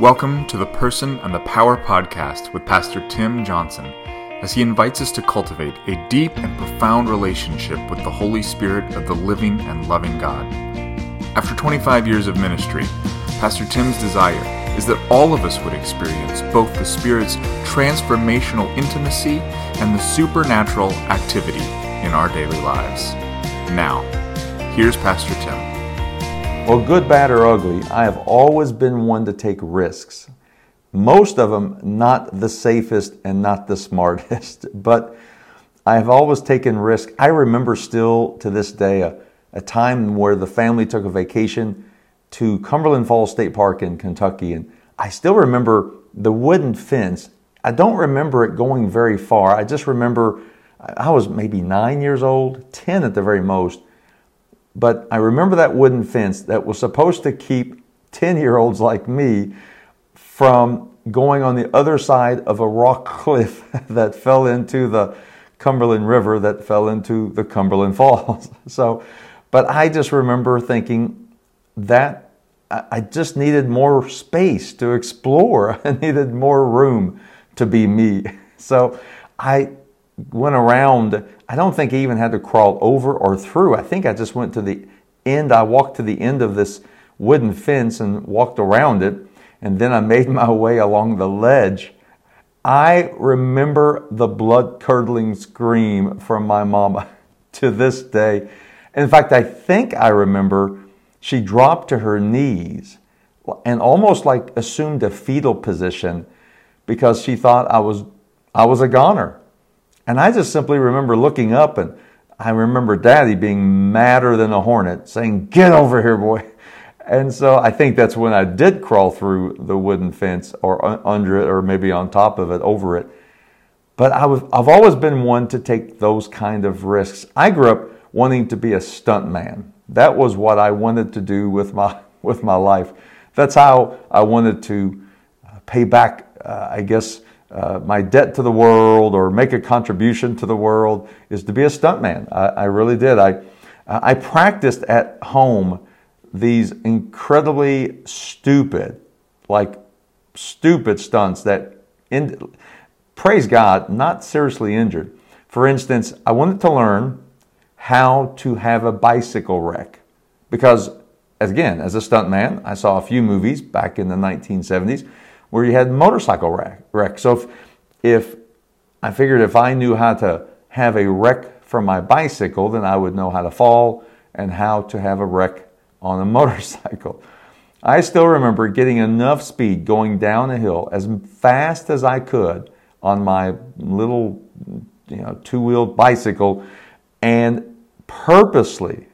Welcome to the Person and the Power podcast with Pastor Tim Johnson as he invites us to cultivate a deep and profound relationship with the Holy Spirit of the living and loving God. After 25 years of ministry, Pastor Tim's desire is that all of us would experience both the Spirit's transformational intimacy and the supernatural activity in our daily lives. Now, here's Pastor Tim. Well, good, bad, or ugly, I have always been one to take risks. Most of them not the safest and not the smartest, but I have always taken risks. I remember still to this day a, a time where the family took a vacation to Cumberland Falls State Park in Kentucky, and I still remember the wooden fence. I don't remember it going very far. I just remember I was maybe nine years old, 10 at the very most but I remember that wooden fence that was supposed to keep 10 year olds like me from going on the other side of a rock cliff that fell into the Cumberland River that fell into the Cumberland Falls. So, but I just remember thinking that I just needed more space to explore. I needed more room to be me. So I went around. I don't think I even had to crawl over or through. I think I just went to the end. I walked to the end of this wooden fence and walked around it. And then I made my way along the ledge. I remember the blood curdling scream from my mama to this day. In fact, I think I remember she dropped to her knees and almost like assumed a fetal position because she thought I was I was a goner. And I just simply remember looking up and I remember daddy being madder than a hornet saying, Get over here, boy. And so I think that's when I did crawl through the wooden fence or under it or maybe on top of it, over it. But I was, I've always been one to take those kind of risks. I grew up wanting to be a stunt man. That was what I wanted to do with my, with my life. That's how I wanted to pay back, uh, I guess, uh, my debt to the world or make a contribution to the world is to be a stuntman. I, I really did. I, I practiced at home these incredibly stupid, like stupid stunts that, in, praise God, not seriously injured. For instance, I wanted to learn how to have a bicycle wreck because, again, as a stuntman, I saw a few movies back in the 1970s where you had motorcycle wreck. wreck. So if, if I figured if I knew how to have a wreck from my bicycle, then I would know how to fall and how to have a wreck on a motorcycle. I still remember getting enough speed going down a hill as fast as I could on my little you know two-wheeled bicycle and purposely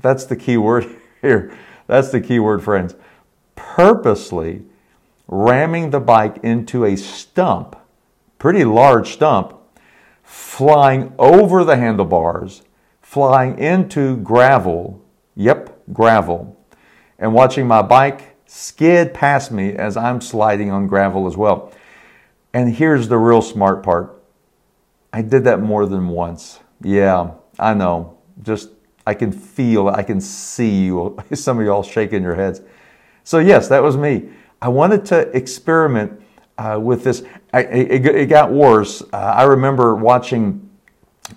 that's the key word here that's the key word friends purposely ramming the bike into a stump, pretty large stump, flying over the handlebars, flying into gravel, yep, gravel, and watching my bike skid past me as I'm sliding on gravel as well. And here's the real smart part I did that more than once. Yeah, I know. Just, I can feel, I can see you, some of y'all shaking your heads. So, yes, that was me. I wanted to experiment uh, with this. I, it, it, got worse. Uh, I remember watching,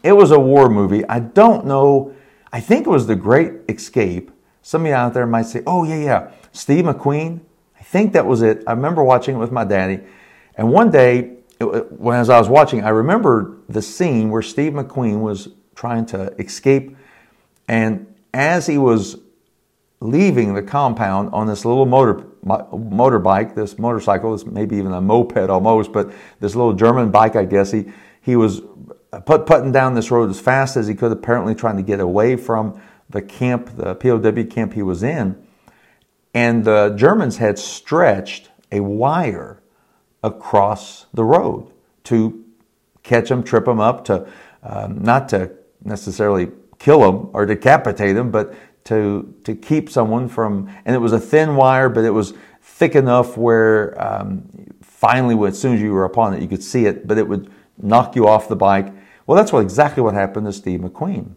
it was a war movie. I don't know, I think it was The Great Escape. Some of you out there might say, oh, yeah, yeah, Steve McQueen. I think that was it. I remember watching it with my daddy. And one day, it, when as I was watching, I remember the scene where Steve McQueen was trying to escape. And as he was leaving the compound on this little motor motorbike, this motorcycle, this maybe even a moped almost, but this little German bike, I guess. He he was put, putting down this road as fast as he could, apparently trying to get away from the camp, the POW camp he was in. And the Germans had stretched a wire across the road to catch him, trip him up, to um, not to necessarily kill him or decapitate him, but to to keep someone from. And it was a thin wire, but it was thick enough where um, finally, as soon as you were upon it, you could see it, but it would knock you off the bike. Well, that's what exactly what happened to Steve McQueen,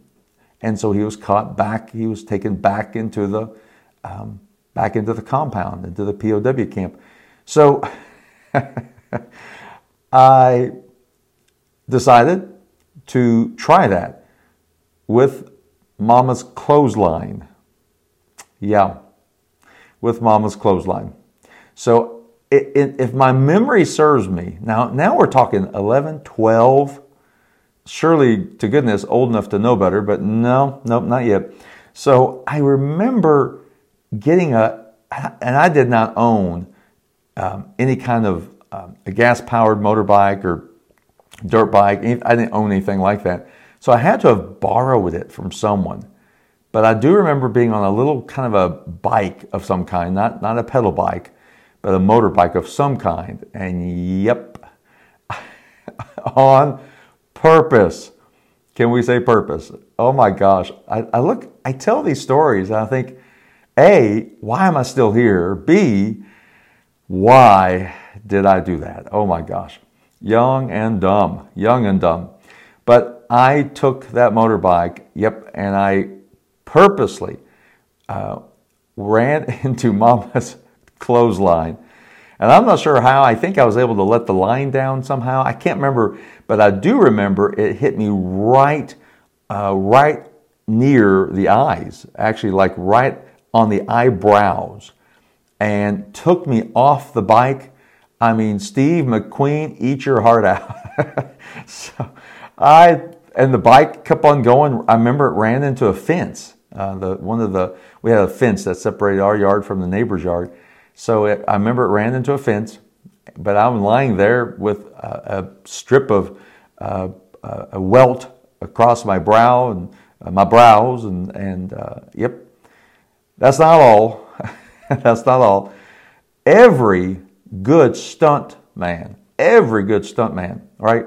and so he was caught back. He was taken back into the um, back into the compound, into the POW camp. So I decided to try that with Mama's clothesline. Yeah, with Mama's clothesline. So it, it, if my memory serves me, now, now we're talking 11, 12, surely to goodness old enough to know better, but no, nope, not yet. So I remember getting a, and I did not own um, any kind of um, a gas powered motorbike or dirt bike. I didn't own anything like that. So I had to have borrowed it from someone. But I do remember being on a little kind of a bike of some kind, not, not a pedal bike, but a motorbike of some kind. And yep, on purpose. Can we say purpose? Oh my gosh. I, I look, I tell these stories and I think, A, why am I still here? B, why did I do that? Oh my gosh. Young and dumb, young and dumb. But I took that motorbike, yep, and I purposely uh, ran into Mama's clothesline. And I'm not sure how. I think I was able to let the line down somehow. I can't remember, but I do remember it hit me right, uh, right near the eyes, actually, like right on the eyebrows, and took me off the bike. I mean, Steve McQueen, eat your heart out. so I and the bike kept on going. I remember it ran into a fence. Uh, the one of the we had a fence that separated our yard from the neighbor's yard. So it, I remember it ran into a fence, but I'm lying there with a, a strip of uh, a welt across my brow and uh, my brows, and and uh, yep, that's not all. that's not all. Every good stunt man, every good stunt man, right,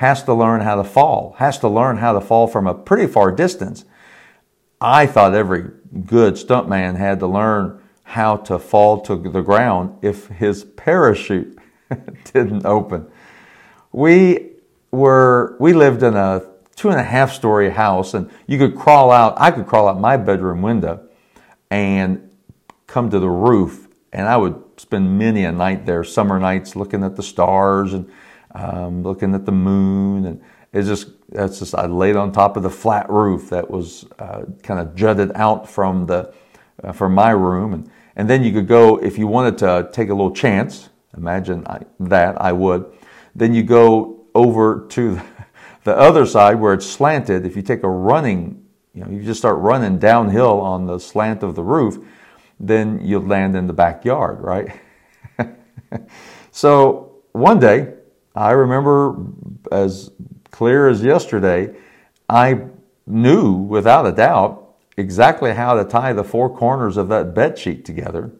has to learn how to fall. Has to learn how to fall from a pretty far distance. I thought every good stuntman had to learn how to fall to the ground if his parachute didn't open. We were we lived in a two and a half story house, and you could crawl out. I could crawl out my bedroom window and come to the roof, and I would spend many a night there, summer nights, looking at the stars and um, looking at the moon, and it's just that's just I laid on top of the flat roof that was uh, kind of jutted out from the uh, from my room, and and then you could go if you wanted to take a little chance. Imagine I, that I would. Then you go over to the other side where it's slanted. If you take a running, you know, you just start running downhill on the slant of the roof, then you land in the backyard, right? so one day, I remember as clear as yesterday, I knew without a doubt exactly how to tie the four corners of that bed sheet together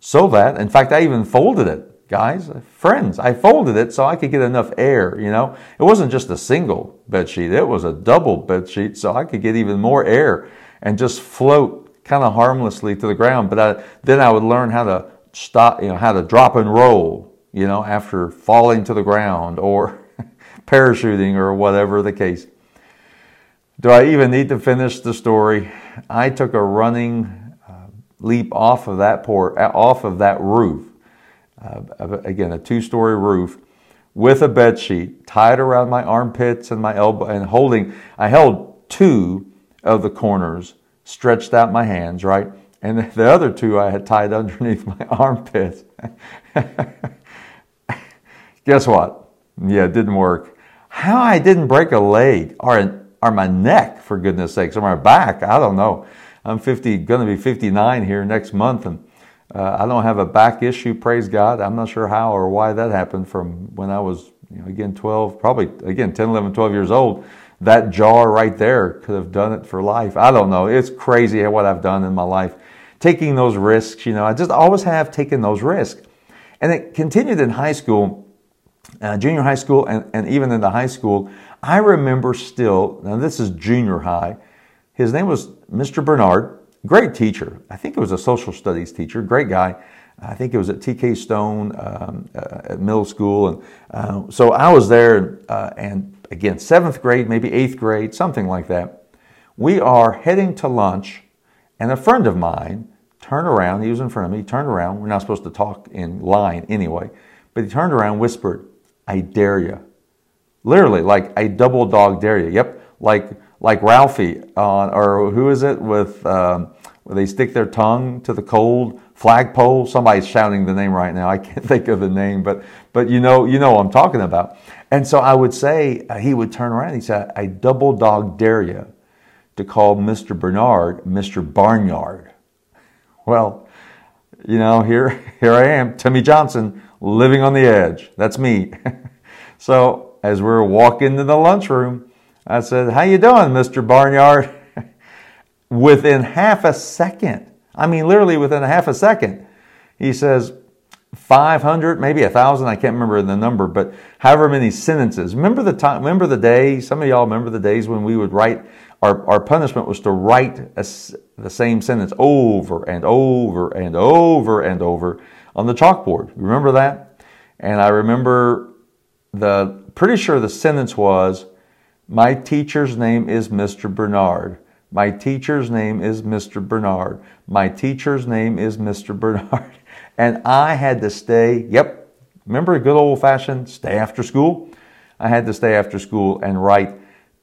so that, in fact, I even folded it, guys, friends. I folded it so I could get enough air, you know. It wasn't just a single bed sheet, it was a double bed sheet so I could get even more air and just float kind of harmlessly to the ground. But I, then I would learn how to stop, you know, how to drop and roll, you know, after falling to the ground or parachuting or whatever the case. Do I even need to finish the story? I took a running uh, leap off of that port, uh, off of that roof. Uh, again, a two-story roof with a bed sheet tied around my armpits and my elbow, and holding. I held two of the corners, stretched out my hands, right, and the other two I had tied underneath my armpits. Guess what? Yeah, it didn't work. How I didn't break a leg or, or my neck, for goodness sakes, or my back, I don't know. I'm 50, going to be 59 here next month, and uh, I don't have a back issue, praise God. I'm not sure how or why that happened from when I was, you know, again, 12, probably, again, 10, 11, 12 years old. That jar right there could have done it for life. I don't know. It's crazy what I've done in my life. Taking those risks, you know, I just always have taken those risks. And it continued in high school uh, junior high school, and, and even in the high school, I remember still, now this is junior high, his name was Mr. Bernard, great teacher. I think it was a social studies teacher, great guy. I think it was at TK Stone um, uh, at middle school. And uh, so I was there, uh, and again, seventh grade, maybe eighth grade, something like that. We are heading to lunch, and a friend of mine turned around. He was in front of me. Turned around. We're not supposed to talk in line anyway. But he turned around, whispered, I dare you. Literally, like a double dog dare you. Yep, like like Ralphie on, or who is it with um, where they stick their tongue to the cold flagpole. Somebody's shouting the name right now. I can't think of the name, but but you know you know what I'm talking about. And so I would say uh, he would turn around. He said, "I double dog dare you to call Mr. Bernard Mr. Barnyard." Well, you know here here I am, Timmy Johnson, living on the edge. That's me. so as we are walking to the lunchroom, I said, "How you doing, Mr. Barnyard?" within half a second, I mean, literally within a half a second, he says, 500, maybe a thousand. I can't remember the number, but however many sentences. Remember the time, remember the day, some of y'all remember the days when we would write, our, our punishment was to write a, the same sentence over and over and over and over on the chalkboard. Remember that? And I remember the, pretty sure the sentence was, my teacher's name is Mr. Bernard. My teacher's name is Mr. Bernard. My teacher's name is Mr. Bernard. And I had to stay, yep, remember a good old fashioned stay after school? I had to stay after school and write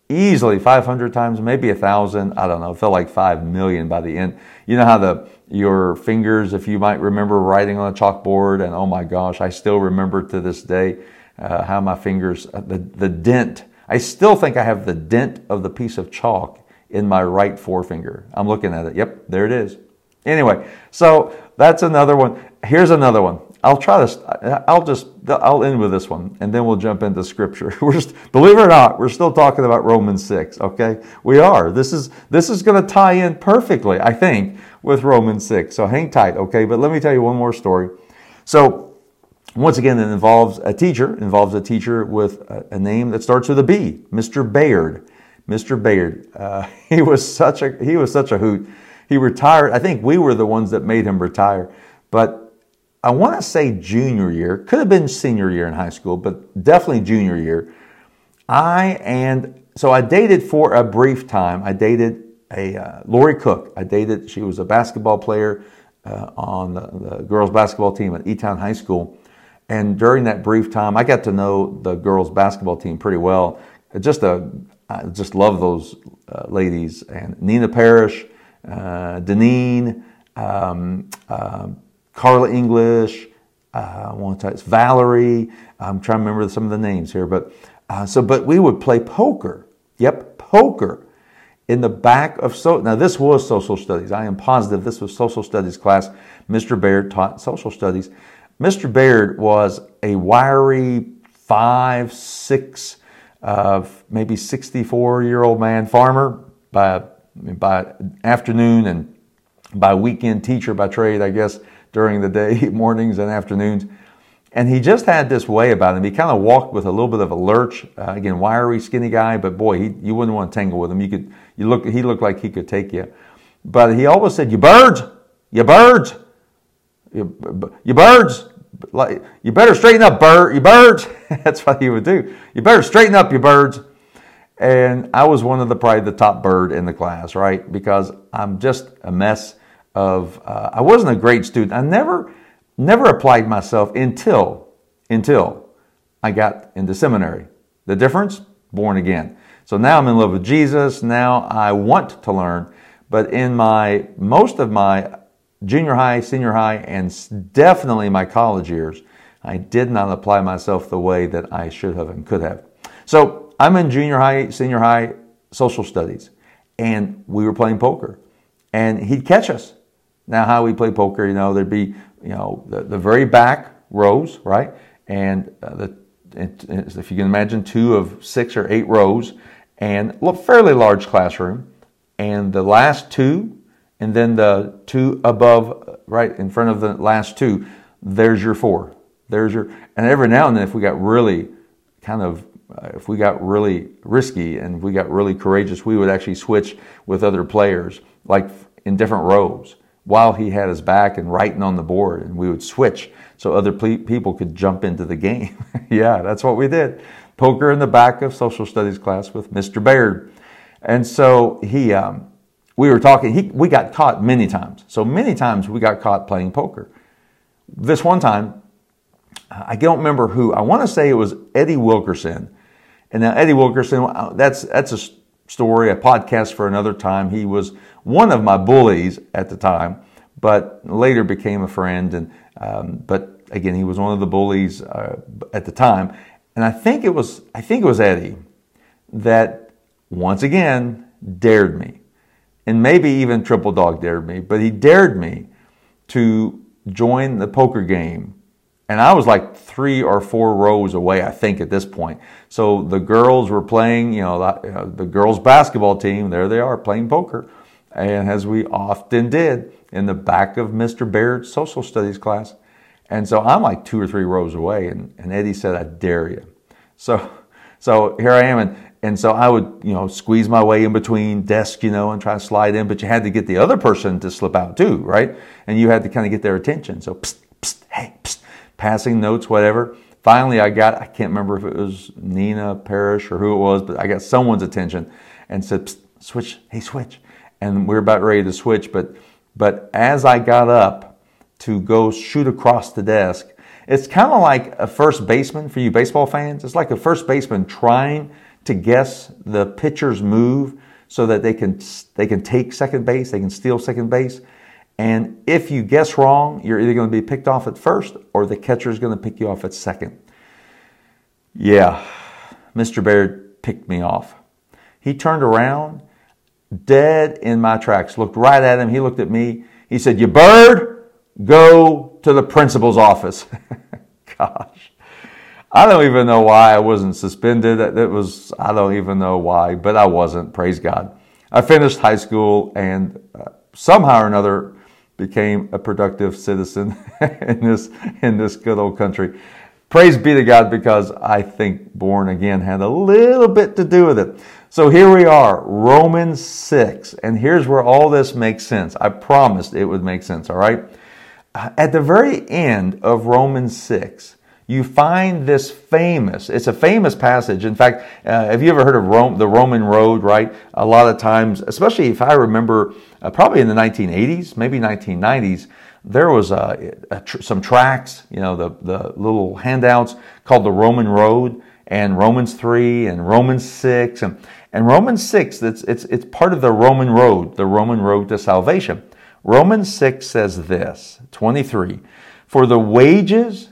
easily 500 times, maybe a thousand. I don't know. It felt like 5 million by the end. You know how the, your fingers, if you might remember writing on a chalkboard and oh my gosh, I still remember to this day, uh, how my fingers, uh, the, the dent, I still think I have the dent of the piece of chalk in my right forefinger. I'm looking at it. Yep, there it is. Anyway, so that's another one. Here's another one. I'll try this. I'll just I'll end with this one, and then we'll jump into scripture. We're just, believe it or not, we're still talking about Romans six. Okay, we are. This is this is going to tie in perfectly, I think, with Romans six. So hang tight. Okay, but let me tell you one more story. So once again, it involves a teacher. Involves a teacher with a, a name that starts with a B, Mr. Baird. Mr. Baird. Uh, he was such a he was such a hoot. He retired. I think we were the ones that made him retire. But I want to say junior year, could have been senior year in high school, but definitely junior year. I and so I dated for a brief time. I dated a uh, Lori Cook. I dated. She was a basketball player uh, on the, the, girls basketball team at Etown High School. And during that brief time, I got to know the girls basketball team pretty well. Just a I just love those uh, ladies. And Nina Parrish, uh, Deneen, um, uh, Carla English, uh, one time it's Valerie. I'm trying to remember some of the names here, but uh, so but we would play poker. Yep, poker in the back of so. Now this was social studies. I am positive this was social studies class. Mr. Baird taught social studies. Mr. Baird was a wiry five six of maybe 64 year old man farmer by, by afternoon and by weekend teacher by trade, I guess, during the day, mornings and afternoons. And he just had this way about him. He kind of walked with a little bit of a lurch. Uh, again, wiry, skinny guy, but boy, he, you wouldn't want to tangle with him. You could, you look, he looked like he could take you. But he always said, "You birds, you birds, you, you birds, you better straighten up, bird, you birds. That's what he would do. You better straighten up, you birds. And I was one of the probably the top bird in the class, right? Because I'm just a mess of. Uh, I wasn't a great student. I never, never applied myself until until I got into seminary. The difference, born again. So now I'm in love with Jesus. Now I want to learn. But in my most of my junior high, senior high, and definitely my college years, I did not apply myself the way that I should have and could have. So I'm in junior high, senior high social studies, and we were playing poker, and he'd catch us. Now, how we play poker, you know, there'd be, you know, the, the very back rows, right? And uh, the, if you can imagine, two of six or eight rows, and a fairly large classroom, and the last two and then the two above, right in front of the last two, there's your four. There's your, and every now and then, if we got really kind of, uh, if we got really risky and we got really courageous, we would actually switch with other players, like in different rows, while he had his back and writing on the board, and we would switch so other people could jump into the game. yeah, that's what we did. Poker in the back of social studies class with Mr. Baird. And so he, um, we were talking, he, we got caught many times. So many times we got caught playing poker. This one time, I don't remember who, I want to say it was Eddie Wilkerson. And now Eddie Wilkerson, uh, that's, that's a story, a podcast for another time. He was one of my bullies at the time, but later became a friend. And, um, but again, he was one of the bullies uh, at the time. And I think it was, I think it was Eddie that once again dared me and maybe even Triple Dog dared me, but he dared me to join the poker game. And I was like three or four rows away, I think, at this point. So the girls were playing, you know, the, the girls' basketball team, there they are playing poker. And as we often did in the back of Mr. Baird's social studies class. And so I'm like two or three rows away, and, and Eddie said, I dare you. So, so here I am, and, and so I would, you know, squeeze my way in between desks, you know, and try to slide in, but you had to get the other person to slip out too, right? And you had to kind of get their attention. So, psst, psst, hey, psst, passing notes, whatever. Finally, I got, I can't remember if it was Nina Parrish or who it was, but I got someone's attention and said, switch, hey, switch. And we are about ready to switch, but, but as I got up to go shoot across the desk, it's kind of like a first baseman for you baseball fans. It's like a first baseman trying to guess the pitcher's move so that they can they can take second base, they can steal second base. And if you guess wrong, you're either going to be picked off at first or the catcher is going to pick you off at second. Yeah, Mr. Baird picked me off. He turned around, dead in my tracks, looked right at him. He looked at me. He said, You bird, go to the principal's office. Gosh. I don't even know why I wasn't suspended. It was, I don't even know why, but I wasn't, praise God. I finished high school and uh, somehow or another became a productive citizen in this, in this good old country. Praise be to God because I think born again had a little bit to do with it. So here we are, Romans 6, and here's where all this makes sense. I promised it would make sense, all right? At the very end of Romans 6, you find this famous, it's a famous passage. In fact, uh, have you ever heard of Rome, the Roman road, right? A lot of times, especially if I remember, uh, probably in the 1980s, maybe 1990s, there was a, a tr- some tracks, you know, the, the little handouts called the Roman road and Romans 3 and Romans 6. And, and Romans 6, it's, it's, it's part of the Roman road, the Roman road to salvation. Romans 6 says this, 23, for the wages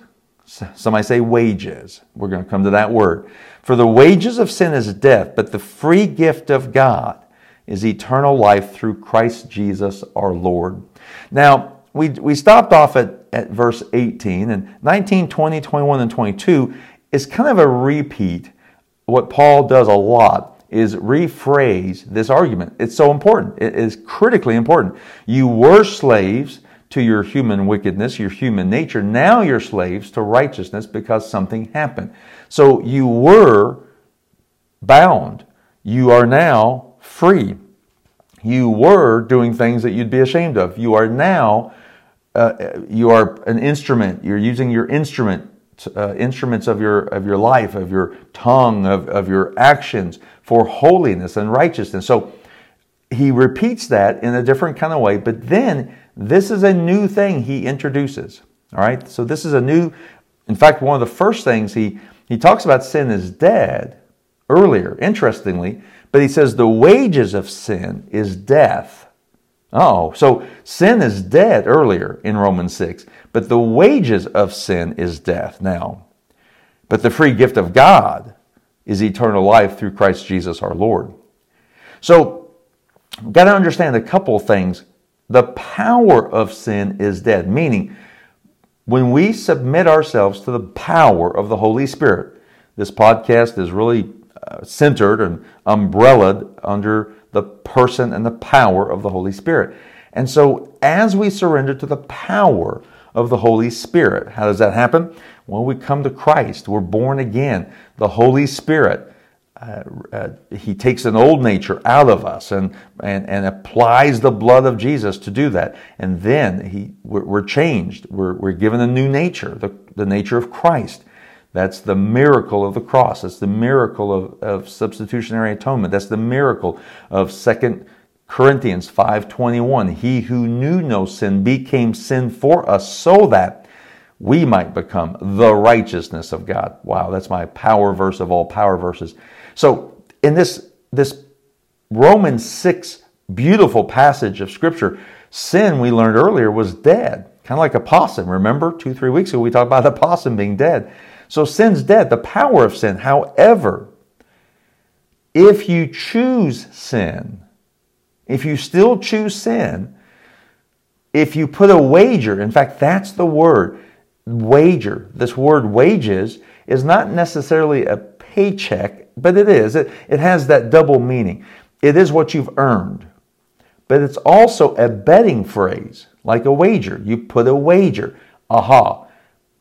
Somebody say wages. We're going to come to that word. For the wages of sin is death, but the free gift of God is eternal life through Christ Jesus our Lord. Now, we, we stopped off at, at verse 18, and 19, 20, 21, and 22 is kind of a repeat. What Paul does a lot is rephrase this argument. It's so important. It is critically important. You were slaves to your human wickedness, your human nature. Now you're slaves to righteousness because something happened. So you were bound. You are now free. You were doing things that you'd be ashamed of. You are now, uh, you are an instrument. You're using your instrument, uh, instruments of your, of your life, of your tongue, of, of your actions for holiness and righteousness. So he repeats that in a different kind of way, but then this is a new thing he introduces. All right. So this is a new, in fact, one of the first things he, he talks about sin is dead earlier, interestingly, but he says the wages of sin is death. Oh, so sin is dead earlier in Romans 6, but the wages of sin is death now. But the free gift of God is eternal life through Christ Jesus our Lord. So, got to understand a couple things the power of sin is dead, meaning when we submit ourselves to the power of the Holy Spirit, this podcast is really uh, centered and umbrellaed under the person and the power of the Holy Spirit. And so, as we surrender to the power of the Holy Spirit, how does that happen? Well, we come to Christ. We're born again. The Holy Spirit uh, he takes an old nature out of us and, and, and applies the blood of Jesus to do that. And then he, we're, we're changed. We're, we're given a new nature, the, the nature of Christ. That's the miracle of the cross. That's the miracle of, of substitutionary atonement. That's the miracle of Second Corinthians 5:21 He who knew no sin became sin for us so that we might become the righteousness of God. Wow, that's my power verse of all power verses. So, in this this Romans 6 beautiful passage of scripture, sin we learned earlier was dead, kind of like a possum. Remember 2 3 weeks ago we talked about the possum being dead. So sin's dead, the power of sin. However, if you choose sin, if you still choose sin, if you put a wager, in fact, that's the word, wager. This word wages is not necessarily a paycheck, but it is. It, it has that double meaning. It is what you've earned, but it's also a betting phrase, like a wager. You put a wager. Aha,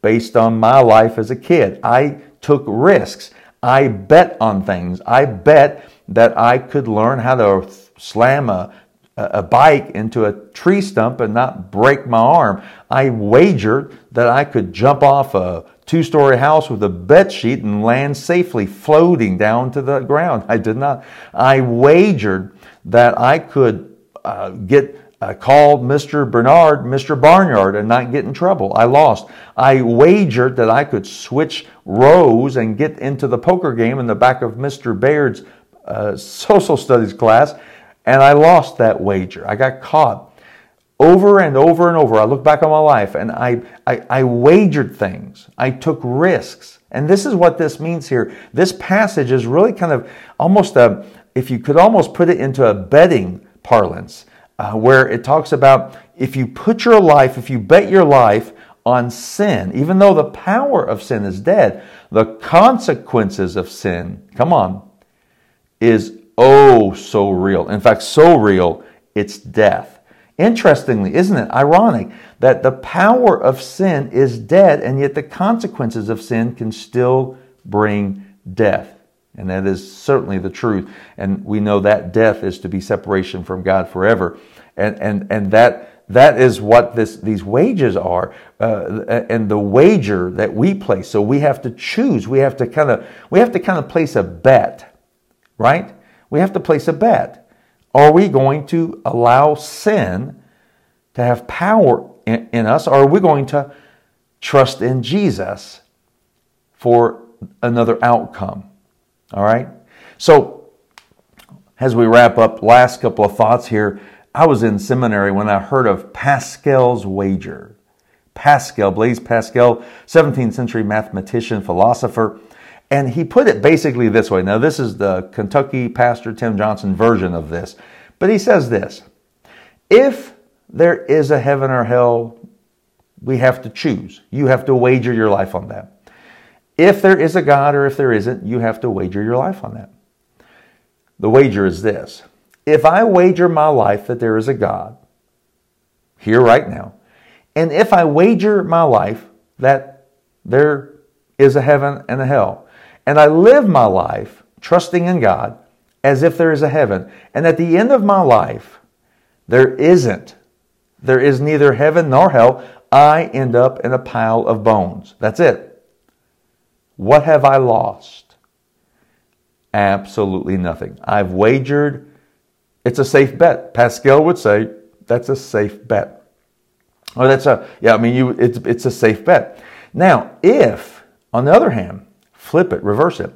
based on my life as a kid. I took risks. I bet on things. I bet that I could learn how to slam a, a bike into a tree stump and not break my arm. I wagered that I could jump off a two story house with a bed sheet and land safely floating down to the ground. I did not. I wagered that I could uh, get I called Mr. Bernard Mr. Barnyard and not get in trouble. I lost. I wagered that I could switch rows and get into the poker game in the back of Mr. Baird's uh, social studies class, and I lost that wager. I got caught over and over and over. I look back on my life and I, I, I wagered things, I took risks. And this is what this means here. This passage is really kind of almost a, if you could almost put it into a betting parlance uh, where it talks about if you put your life, if you bet your life on sin, even though the power of sin is dead, the consequences of sin, come on, is oh so real. In fact, so real, it's death. Interestingly, isn't it ironic that the power of sin is dead and yet the consequences of sin can still bring death? And that is certainly the truth. And we know that death is to be separation from God forever. And, and, and that, that is what this, these wages are uh, and the wager that we place. So we have to choose. We have to kind of, we have to kind of place a bet, right? We have to place a bet. Are we going to allow sin to have power in, in us? Or are we going to trust in Jesus for another outcome? All right? So, as we wrap up, last couple of thoughts here. I was in seminary when I heard of Pascal's wager. Pascal, Blaise Pascal, 17th century mathematician, philosopher, and he put it basically this way. Now, this is the Kentucky pastor Tim Johnson version of this, but he says this If there is a heaven or hell, we have to choose. You have to wager your life on that. If there is a God or if there isn't, you have to wager your life on that. The wager is this if I wager my life that there is a God here right now, and if I wager my life that there is a heaven and a hell, and I live my life trusting in God as if there is a heaven, and at the end of my life, there isn't, there is neither heaven nor hell, I end up in a pile of bones. That's it. What have I lost? Absolutely nothing. I've wagered. It's a safe bet. Pascal would say that's a safe bet. Or that's a yeah. I mean, you it's it's a safe bet. Now, if on the other hand, flip it, reverse it,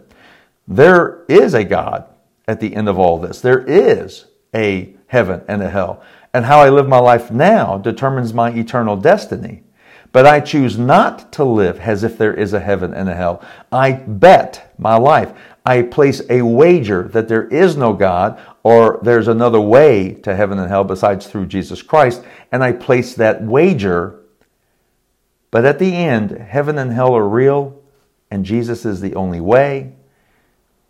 there is a God at the end of all this. There is a heaven and a hell, and how I live my life now determines my eternal destiny. But I choose not to live as if there is a heaven and a hell. I bet my life. I place a wager that there is no God or there's another way to heaven and hell besides through Jesus Christ. And I place that wager. But at the end, heaven and hell are real and Jesus is the only way.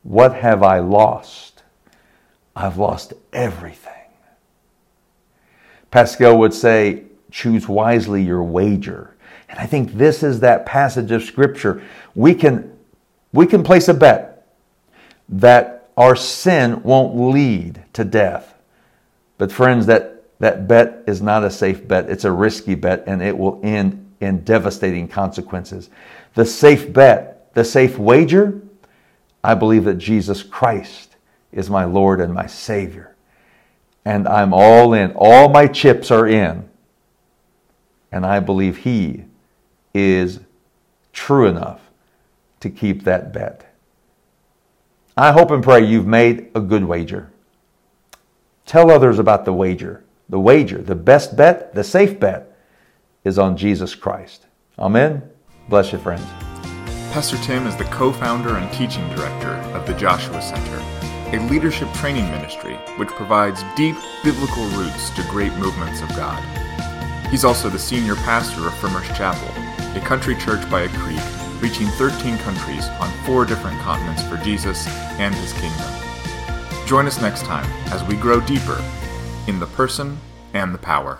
What have I lost? I've lost everything. Pascal would say, choose wisely your wager. And I think this is that passage of scripture. We can, we can place a bet that our sin won't lead to death. But friends, that, that bet is not a safe bet. It's a risky bet and it will end in devastating consequences. The safe bet, the safe wager, I believe that Jesus Christ is my Lord and my Savior. and I'm all in. All my chips are in. And I believe He is true enough to keep that bet. I hope and pray you've made a good wager. Tell others about the wager. The wager, the best bet, the safe bet is on Jesus Christ. Amen. Bless you, friends. Pastor Tim is the co founder and teaching director of the Joshua Center, a leadership training ministry which provides deep biblical roots to great movements of God. He's also the senior pastor of Firmers Chapel, a country church by a creek reaching 13 countries on four different continents for Jesus and his kingdom. Join us next time as we grow deeper in the person and the power.